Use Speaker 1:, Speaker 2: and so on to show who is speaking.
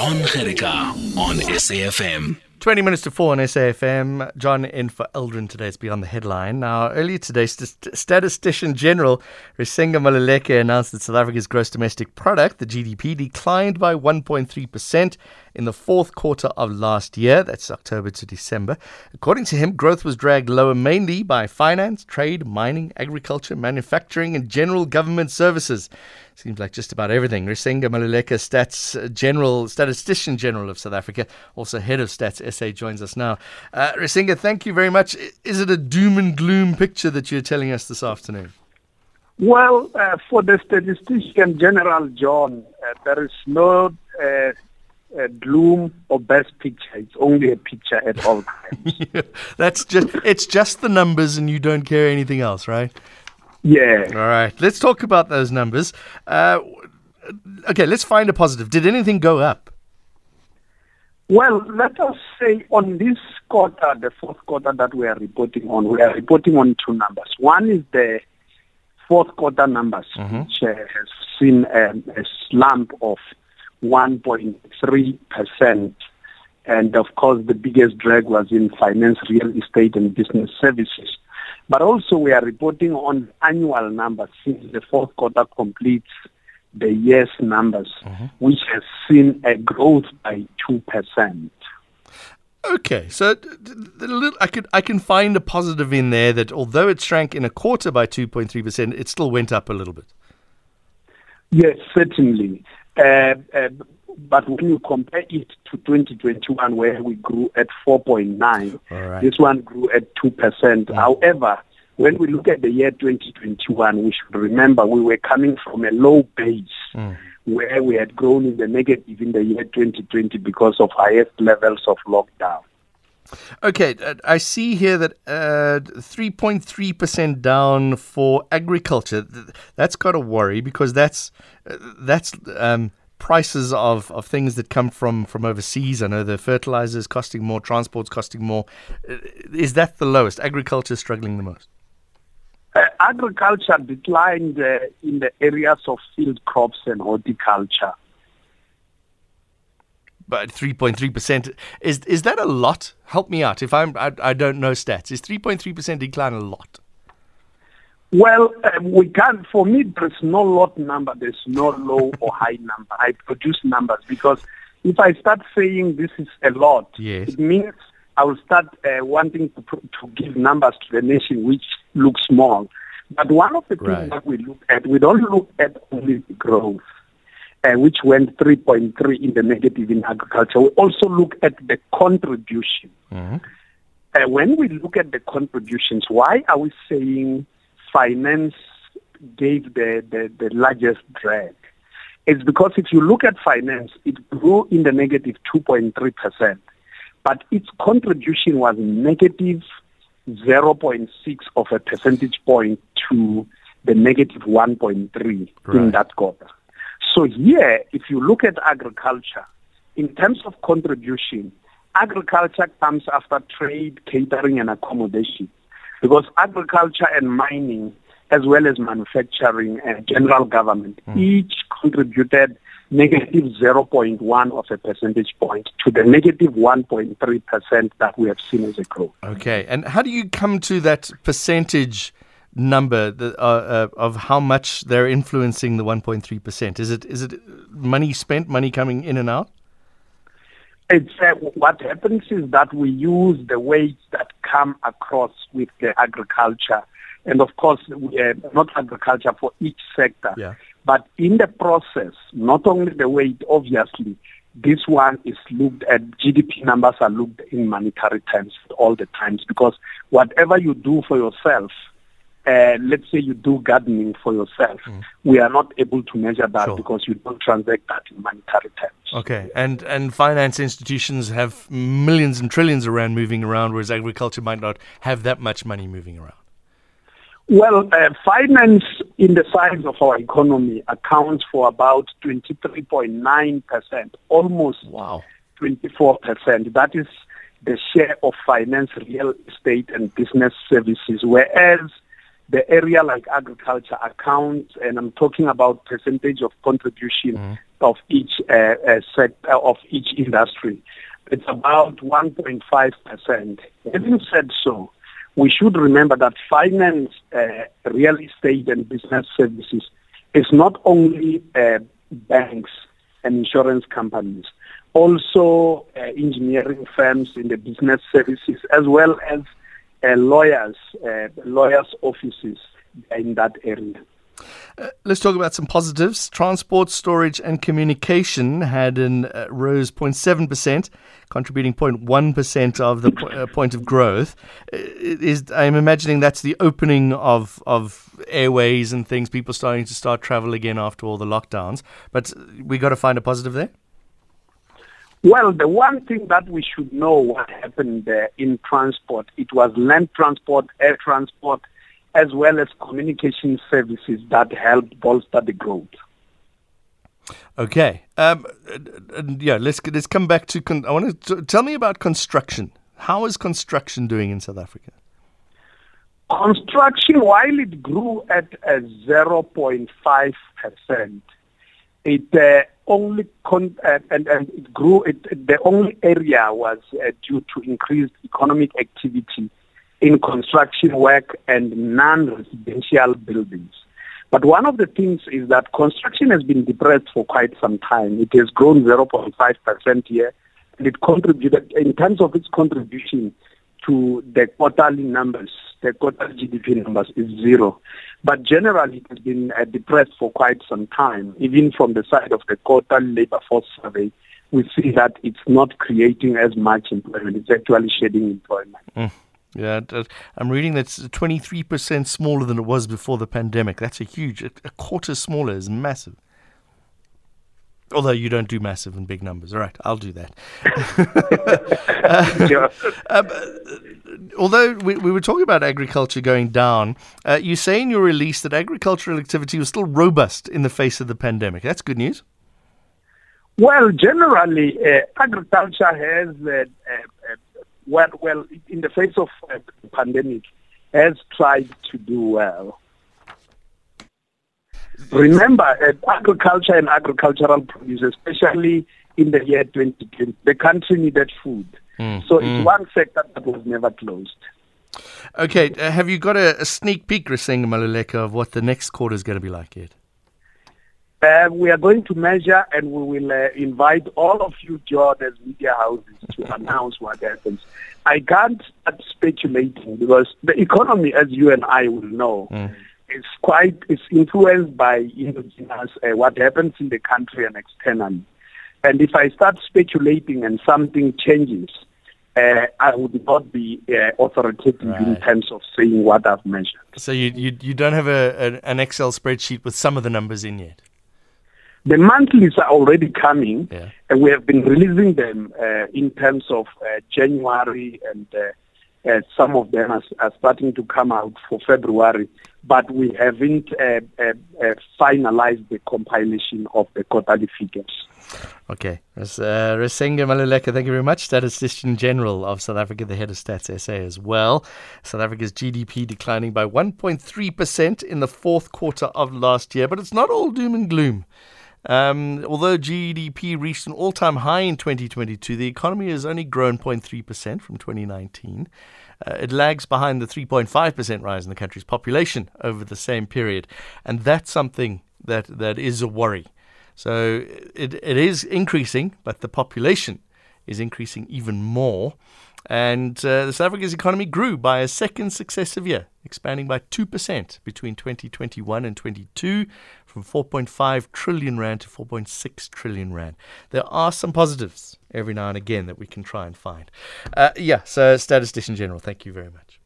Speaker 1: John Gerika on SAFM.
Speaker 2: 20 minutes to 4 on SAFM. John in for Eldrin today. It's beyond the headline. Now, earlier today, St- Statistician General Risenga Maluleke announced that South Africa's gross domestic product, the GDP, declined by 1.3% in the fourth quarter of last year. That's October to December. According to him, growth was dragged lower mainly by finance, trade, mining, agriculture, manufacturing, and general government services. Seems like just about everything. Risenga Maluleke, Stats General, Statistician General of South Africa, also head of Stats SA, joins us now. Uh, Risenga, thank you very much. Is it a doom and gloom picture that you're telling us this afternoon?
Speaker 3: Well, uh, for the Statistician General, John, uh, there is no uh, uh, gloom or best picture. It's only a picture at all times.
Speaker 2: yeah, that's just it's just the numbers, and you don't care anything else, right?
Speaker 3: Yeah.
Speaker 2: All right. Let's talk about those numbers. Uh, okay, let's find a positive. Did anything go up?
Speaker 3: Well, let us say on this quarter, the fourth quarter that we are reporting on, we are reporting on two numbers. One is the fourth quarter numbers, mm-hmm. which uh, has seen um, a slump of 1.3%. And of course, the biggest drag was in finance, real estate, and business services. But also, we are reporting on annual numbers since the fourth quarter completes the year's numbers, mm-hmm. which has seen a growth by 2%.
Speaker 2: Okay, so I could I can find a positive in there that although it shrank in a quarter by two point three percent, it still went up a little bit.
Speaker 3: Yes, certainly. Uh, uh, but when you compare it to 2021, where we grew at 4.9, right. this one grew at 2%. Mm. However, when we look at the year 2021, we should remember we were coming from a low base mm. where we had grown in the negative in the year 2020 because of highest levels of lockdown.
Speaker 2: Okay, uh, I see here that uh, 3.3% down for agriculture. That's got to worry because that's uh, that's um, prices of, of things that come from, from overseas. I know the fertilizers costing more, transport's costing more. Uh, is that the lowest? Agriculture struggling the most?
Speaker 3: Uh, agriculture declined uh, in the areas of field crops and horticulture.
Speaker 2: But 3.3% is is that a lot? Help me out if I'm I, I don't know stats. Is 3.3% decline a lot?
Speaker 3: Well, um, we can't. For me, there's no lot number. There's no low or high number. I produce numbers because if I start saying this is a lot,
Speaker 2: yes.
Speaker 3: it means I will start uh, wanting to, to give numbers to the nation which look small. But one of the things right. that we look at, we don't look at only growth, uh, which went 3.3 in the negative in agriculture. We also look at the contribution. Mm-hmm. Uh, when we look at the contributions, why are we saying finance gave the, the, the largest drag. It's because if you look at finance, it grew in the negative 2.3%, but its contribution was negative 0.6 of a percentage point to the negative 1.3 right. in that quarter. So here, if you look at agriculture, in terms of contribution, agriculture comes after trade, catering, and accommodation because agriculture and mining, as well as manufacturing and general government, mm. each contributed negative 0.1 of a percentage point to the negative 1.3% that we have seen as a growth.
Speaker 2: Okay. And how do you come to that percentage number uh, uh, of how much they're influencing the 1.3%? Is it is it money spent, money coming in and out?
Speaker 3: It's uh, what happens is that we use the weights that come across with the agriculture, and of course, uh, not agriculture for each sector.
Speaker 2: Yeah.
Speaker 3: But in the process, not only the weight, obviously, this one is looked at. GDP numbers are looked in monetary terms all the times because whatever you do for yourself uh, let's say you do gardening for yourself, mm. we are not able to measure that sure. because you don't transact that in monetary terms.
Speaker 2: Okay, and and finance institutions have millions and trillions around moving around, whereas agriculture might not have that much money moving around.
Speaker 3: Well, uh, finance in the size of our economy accounts for about 23.9%, almost
Speaker 2: wow.
Speaker 3: 24%. That is the share of finance, real estate, and business services, whereas the area like agriculture accounts, and I'm talking about percentage of contribution mm. of each uh, uh, sector of each industry. It's about 1.5 percent. Having said so, we should remember that finance, uh, real estate, and business services is not only uh, banks and insurance companies, also uh, engineering firms in the business services, as well as uh, lawyers, uh, lawyers' offices in that area.
Speaker 2: Uh, let's talk about some positives. Transport, storage, and communication had an uh, rose 0.7%, contributing 0.1% of the po- uh, point of growth. Uh, is I'm imagining that's the opening of of airways and things, people starting to start travel again after all the lockdowns. But we got to find a positive there.
Speaker 3: Well, the one thing that we should know what happened in transport, it was land transport, air transport, as well as communication services that help bolster the growth.
Speaker 2: Okay. Um, yeah, let's let's come back to. Con- I want to tell me about construction. How is construction doing in South Africa?
Speaker 3: Construction, while it grew at a 0.5 percent, it uh, only con- uh, and, and it grew. It, the only area was uh, due to increased economic activity in construction work and non-residential buildings. But one of the things is that construction has been depressed for quite some time. It has grown 0.5% here, and it contributed, in terms of its contribution to the quarterly numbers, the quarterly GDP numbers is zero. But generally, it has been uh, depressed for quite some time. Even from the side of the quarterly labor force survey, we see that it's not creating as much employment. It's actually shedding employment. Mm.
Speaker 2: Yeah, I'm reading that's 23% smaller than it was before the pandemic. That's a huge, a quarter smaller is massive. Although you don't do massive and big numbers. All right, I'll do that. uh, um, although we, we were talking about agriculture going down, uh, you say in your release that agricultural activity was still robust in the face of the pandemic. That's good news.
Speaker 3: Well, generally, uh, agriculture has uh, uh, well, well, in the face of uh, the pandemic, has tried to do well. Remember, uh, agriculture and agricultural produce, especially in the year 2020, the country needed food. Mm, so mm. it's one sector that was never closed.
Speaker 2: Okay, uh, have you got a, a sneak peek, Risenga Maluleke, of what the next quarter is going to be like yet?
Speaker 3: Uh, we are going to measure and we will uh, invite all of you, Jordan's media houses, to announce what happens. I can't start speculating because the economy, as you and I will know, mm. is quite is influenced by indigenous uh, what happens in the country and externally. And if I start speculating and something changes, uh, I would not be uh, authoritative right. in terms of saying what I've measured.
Speaker 2: So you you, you don't have a, a, an Excel spreadsheet with some of the numbers in yet?
Speaker 3: The monthlies are already coming, yeah. and we have been releasing them uh, in terms of uh, January, and uh, uh some of them are, are, starting to come out for February. But we haven't uh, uh, finalized the compilation of the quarterly figures.
Speaker 2: Okay. Uh, Risenga Maluleke, thank you very much. Statistician General of South Africa, the head of Stats SA as well. South Africa's GDP declining by 1.3% in the fourth quarter of last year, but it's not all doom and gloom. Um, although GDP reached an all time high in 2022, the economy has only grown 0.3% from 2019. Uh, it lags behind the 3.5% rise in the country's population over the same period. And that's something that, that is a worry. So it, it is increasing, but the population is increasing even more. And uh, the South Africa's economy grew by a second successive year, expanding by 2% between 2021 and 22, from 4.5 trillion rand to 4.6 trillion rand. There are some positives every now and again that we can try and find. Uh, yeah, so Statistician General, thank you very much.